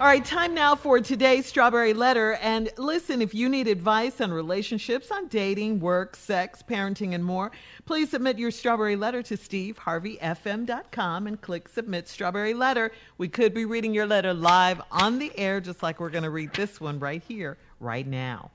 All right, time now for today's Strawberry Letter. And listen, if you need advice on relationships, on dating, work, sex, parenting, and more, please submit your Strawberry Letter to steveharveyfm.com and click Submit Strawberry Letter. We could be reading your letter live on the air, just like we're going to read this one right here, right now.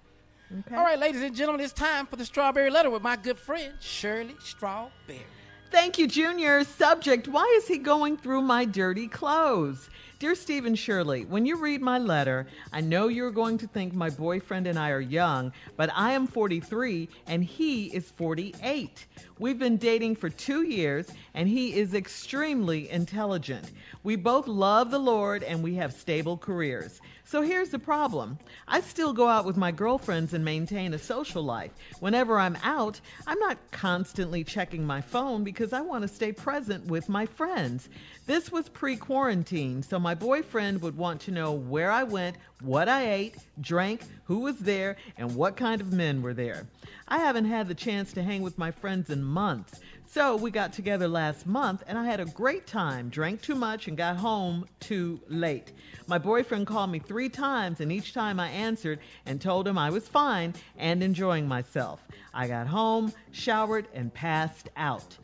Okay. All right, ladies and gentlemen, it's time for the Strawberry Letter with my good friend, Shirley Strawberry. Thank you, Junior. Subject Why is he going through my dirty clothes? Dear Steve and Shirley, when you read my letter, I know you're going to think my boyfriend and I are young, but I am 43 and he is 48. We've been dating for two years and he is extremely intelligent. We both love the Lord and we have stable careers. So here's the problem I still go out with my girlfriends and maintain a social life. Whenever I'm out, I'm not constantly checking my phone because I want to stay present with my friends. This was pre quarantine, so my boyfriend would want to know where I went, what I ate, drank, who was there, and what kind of men were there. I haven't had the chance to hang with my friends in months. So we got together last month and I had a great time, drank too much, and got home too late. My boyfriend called me three times, and each time I answered and told him I was fine and enjoying myself. I got home, showered, and passed out.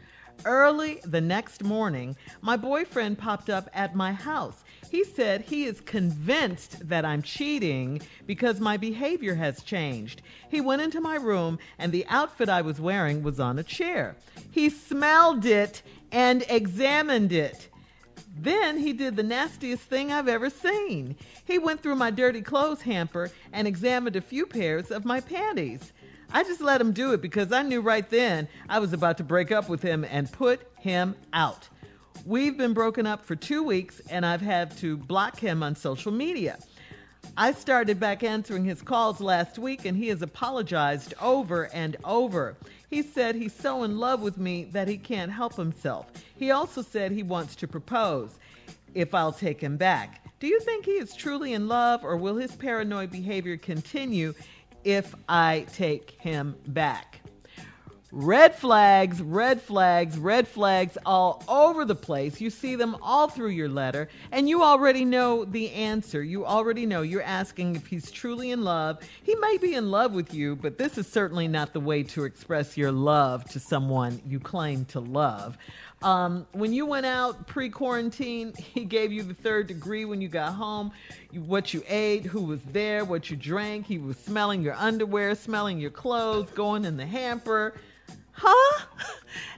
Early the next morning, my boyfriend popped up at my house. He said he is convinced that I'm cheating because my behavior has changed. He went into my room and the outfit I was wearing was on a chair. He smelled it and examined it. Then he did the nastiest thing I've ever seen. He went through my dirty clothes hamper and examined a few pairs of my panties. I just let him do it because I knew right then I was about to break up with him and put him out. We've been broken up for two weeks, and I've had to block him on social media. I started back answering his calls last week, and he has apologized over and over. He said he's so in love with me that he can't help himself. He also said he wants to propose if I'll take him back. Do you think he is truly in love, or will his paranoid behavior continue if I take him back? Red flags, red flags, red flags all over the place. You see them all through your letter, and you already know the answer. You already know. You're asking if he's truly in love. He may be in love with you, but this is certainly not the way to express your love to someone you claim to love. Um, when you went out pre quarantine, he gave you the third degree when you got home. What you ate, who was there, what you drank. He was smelling your underwear, smelling your clothes, going in the hamper huh?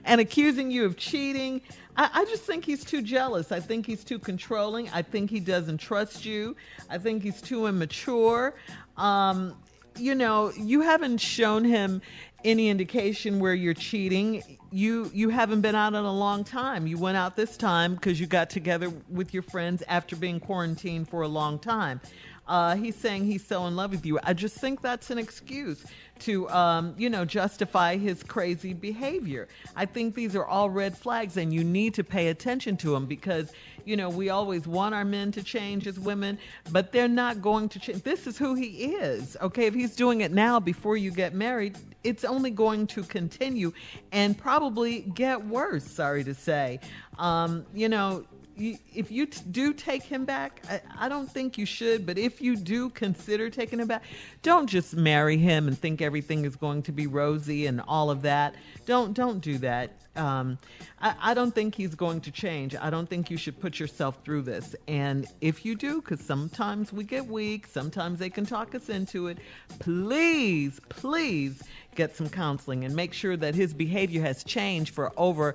And accusing you of cheating. I, I, just think he's too jealous. I think he's too controlling. I think he doesn't trust you. I think he's too immature. Um, you know, you haven't shown him any indication where you're cheating. You you haven't been out in a long time. You went out this time because you got together with your friends after being quarantined for a long time. Uh, he's saying he's so in love with you. I just think that's an excuse to, um, you know, justify his crazy behavior. I think these are all red flags, and you need to pay attention to them because, you know, we always want our men to change as women, but they're not going to change. This is who he is. Okay, if he's doing it now before you get married, it's only going to continue and probably get worse. Sorry to say. Um, you know, if you t- do take him back, I, I, don't think you should, but if you do consider taking him back, don't just marry him and think everything is going to be rosy and all of that. Don't don't do that. Um, I, I don't think he's going to change. I don't think you should put yourself through this. And if you do, because sometimes we get weak, sometimes they can talk us into it, please, please get some counseling and make sure that his behavior has changed for over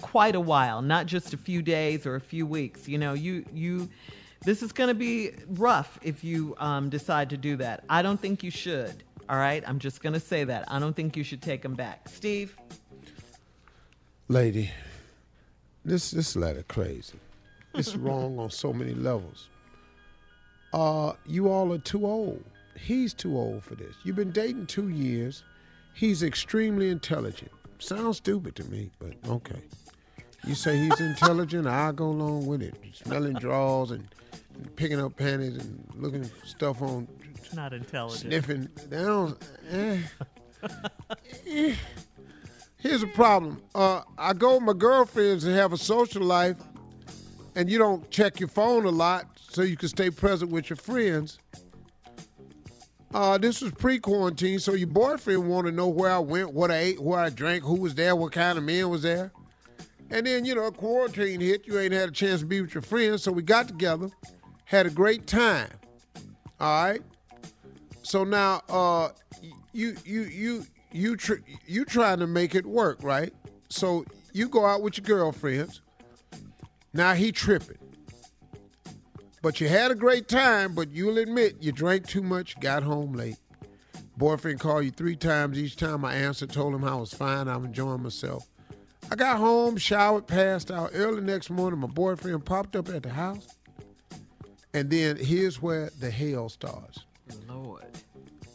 quite a while, not just a few days or a few weeks. You know, you you this is going to be rough if you um, decide to do that. I don't think you should. All right, I'm just going to say that. I don't think you should take him back. Steve, lady, this this letter crazy. It's wrong on so many levels. Uh, you all are too old. He's too old for this. You've been dating two years. He's extremely intelligent. Sounds stupid to me, but okay. You say he's intelligent, I'll go along with it. Smelling drawers and, and picking up panties and looking stuff on. It's not intelligent. Sniffing down. Eh. eh. Here's a problem. Uh, I go with my girlfriends and have a social life, and you don't check your phone a lot, so you can stay present with your friends. Uh, this was pre-quarantine, so your boyfriend want to know where I went, what I ate, where I drank, who was there, what kind of men was there. And then, you know, a quarantine hit, you ain't had a chance to be with your friends, so we got together, had a great time. All right? So now uh you you you you tr- you trying to make it work, right? So you go out with your girlfriends. Now he tripping. But you had a great time, but you'll admit you drank too much, got home late. Boyfriend called you three times. Each time I answered, told him I was fine, I'm enjoying myself. I got home, showered, passed out. Early next morning, my boyfriend popped up at the house. And then here's where the hell starts. Lord.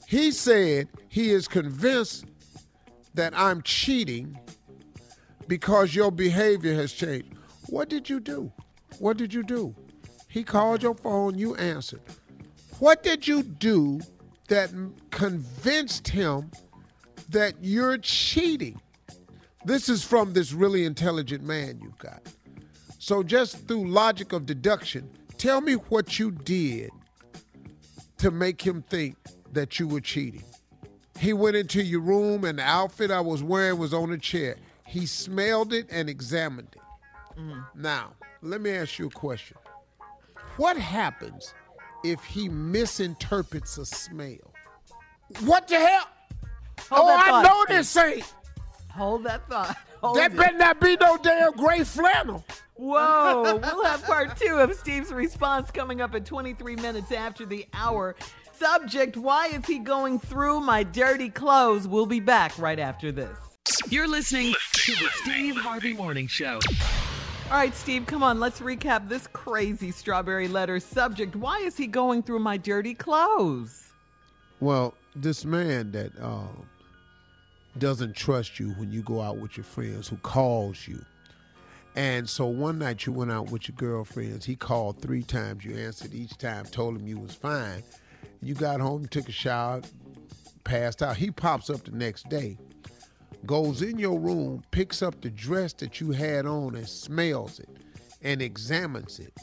He said he is convinced that I'm cheating because your behavior has changed. What did you do? What did you do? He called your phone, you answered. What did you do that convinced him that you're cheating? This is from this really intelligent man you've got. So, just through logic of deduction, tell me what you did to make him think that you were cheating. He went into your room and the outfit I was wearing was on a chair. He smelled it and examined it. Mm. Now, let me ask you a question. What happens if he misinterprets a smell? What the hell? Hold oh, I know this ain't. Hold that thought. Hold That it. better not be no damn gray flannel. Whoa. we'll have part two of Steve's response coming up at 23 minutes after the hour. Subject Why is he going through my dirty clothes? We'll be back right after this. You're listening to the Steve Harvey Morning Show. All right, Steve, come on. Let's recap this crazy strawberry letter subject. Why is he going through my dirty clothes? Well, this man that um, doesn't trust you when you go out with your friends, who calls you. And so one night you went out with your girlfriends. He called three times. You answered each time, told him you was fine. You got home, took a shower, passed out. He pops up the next day, goes in your room, picks up the dress that you had on and smells it and examines it.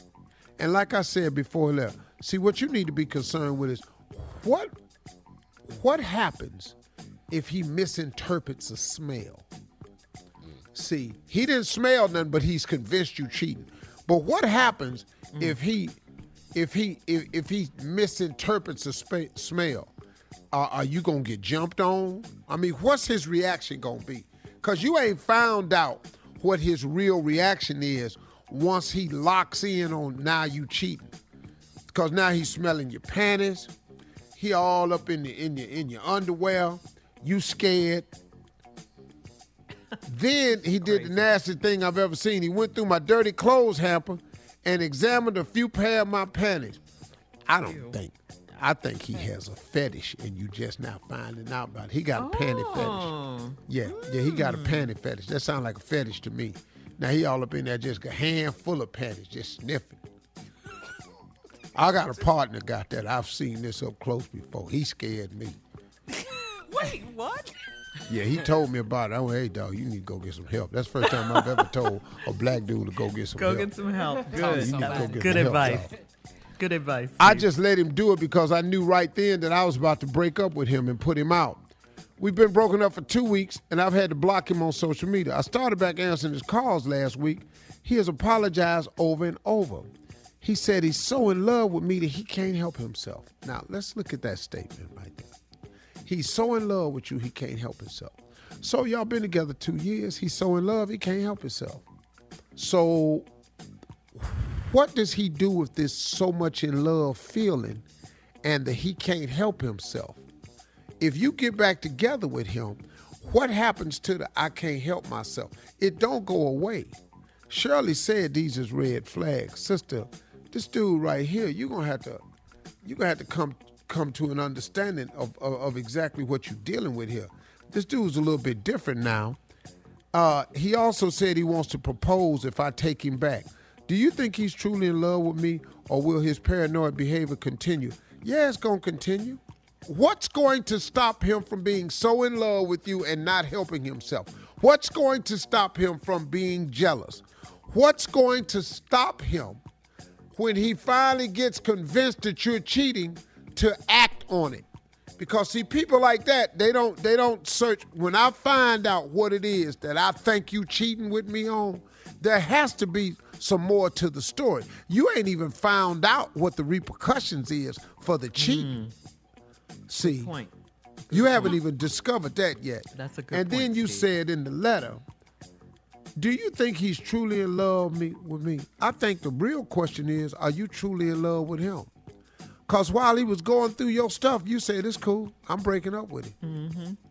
And like I said before, left, see what you need to be concerned with is what what happens if he misinterprets a smell? See, he didn't smell nothing, but he's convinced you cheating. But what happens if he if he if, if he misinterprets a spa- smell? Uh, are you gonna get jumped on? I mean, what's his reaction gonna be? Cause you ain't found out what his real reaction is once he locks in on now you cheating. Cause now he's smelling your panties. He all up in the in your in your underwear. You scared. then he did the nastiest thing I've ever seen. He went through my dirty clothes hamper and examined a few pair of my panties. I don't think. I think he has a fetish, and you just now finding out about. It. He got a panty oh. fetish. Oh. Yeah, yeah, he got a hmm. panty fetish. That sounds like a fetish to me. Now he all up in there, just a handful of panties, just sniffing. I got a partner got that. I've seen this up close before. He scared me. Yeah, he told me about it. Oh, hey, dog, you need to go get some help. That's the first time I've ever told a black dude to go get some Go help. Go get some help. Good. go get Good some advice. dog. Good advice. I Steve. just let him do it because I knew right then that I was about to break up with him and put him out. We've been broken up for two weeks, and I've had to block him on social media. I started back answering his calls last week. He has apologized over and over. He said he's so in love with me that he can't help himself. Now, let's look at that statement right there. He's so in love with you, he can't help himself. So, y'all been together two years. He's so in love, he can't help himself. So, what does he do with this so much in love feeling and that he can't help himself? If you get back together with him, what happens to the I can't help myself? It don't go away. Shirley said these is red flags. Sister, this dude right here, you're gonna have to you're gonna have to come come to an understanding of, of, of exactly what you're dealing with here. This dude's a little bit different now. Uh, he also said he wants to propose if I take him back. Do you think he's truly in love with me, or will his paranoid behavior continue? Yeah, it's gonna continue. What's going to stop him from being so in love with you and not helping himself? What's going to stop him from being jealous? What's going to stop him? when he finally gets convinced that you're cheating to act on it. Because see, people like that, they don't they don't search. When I find out what it is that I think you cheating with me on, there has to be some more to the story. You ain't even found out what the repercussions is for the cheating. Mm. See, Point. you haven't even discovered that yet. That's a good And then point, you Steve. said in the letter, do you think he's truly in love me with me? I think the real question is, are you truly in love with him? Cause while he was going through your stuff, you said it's cool. I'm breaking up with him. Mm-hmm.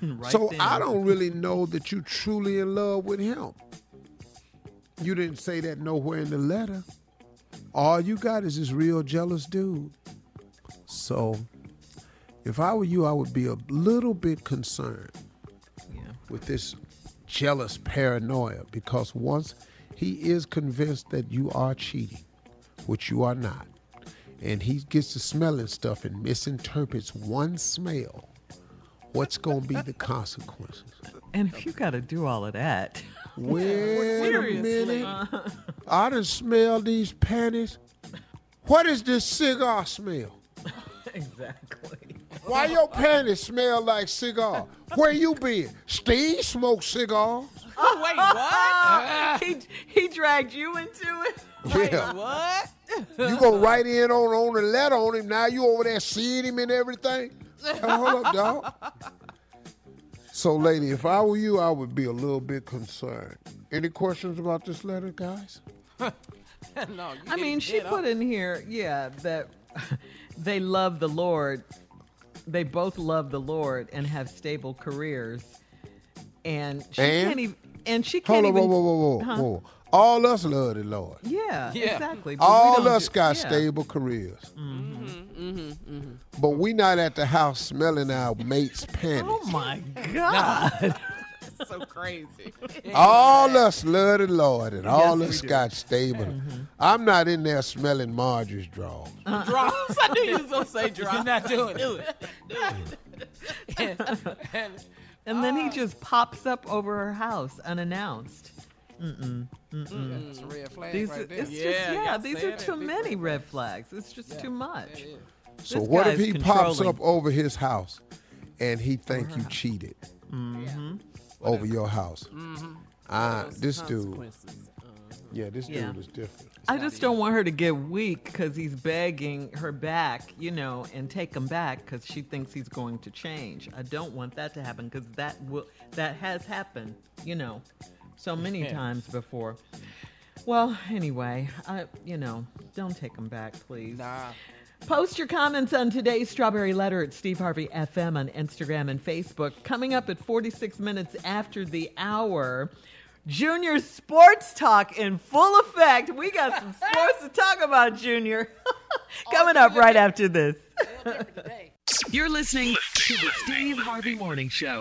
Right so then. I don't really know that you truly in love with him. You didn't say that nowhere in the letter. All you got is this real jealous dude. So if I were you, I would be a little bit concerned Yeah. with this jealous paranoia because once he is convinced that you are cheating, which you are not, and he gets to smelling stuff and misinterprets one smell, what's going to be the consequences? And if you got to do all of that, Wait a minute. I done smelled these panties. What is this cigar smell? exactly. Why your panties smell like cigar? Where you been? Steve smoked cigar. Oh, wait, what? he he dragged you into it. Yeah. what? You go right in on on the letter on him. Now you over there seeing him and everything. Hey, hold up, dog. So, lady, if I were you, I would be a little bit concerned. Any questions about this letter, guys? no, you I mean, she put up. in here, yeah, that they love the Lord. They both love the Lord and have stable careers. And she And? can't even. And she can't Hold on, whoa, even. whoa, whoa, whoa, Huh? whoa. All us love the Lord. Yeah, Yeah. exactly. but All us do- got yeah. stable careers. Mm-hmm, mm-hmm, mm-hmm. But we not at the house smelling our mate's panties. Oh my God! so crazy. All us love the Lord and all we us got stable. I'm not in there smelling Marjorie's drawers. Draws. I knew you was gonna say draws. You're not doing it. and, and And then he just pops up over her house unannounced. it's a red flag These, right there. it's just yeah, yeah. These are too many red red flags. It's just flag. too much. So This what if he pops up over his house and he think you cheated Mm-hmm. Over your house? Ah, Those this dude. Uh, yeah, this Yeah. dude is different. I just don't want her to get weak because he's begging her back, you know, and take him back because she thinks he's going to change. I don't want that to happen because that will that has happened, you know, so many Yeah. times before. Well, anyway, I you know, don't take him back, please. nah. Post your comments on today's Strawberry Letter at Steve Harvey FM on Instagram and Facebook. Coming up at 46 minutes after the hour, Junior Sports Talk in full effect. We got some sports to talk about, Junior. Coming up right after this. You're listening to the Steve Harvey Morning Show.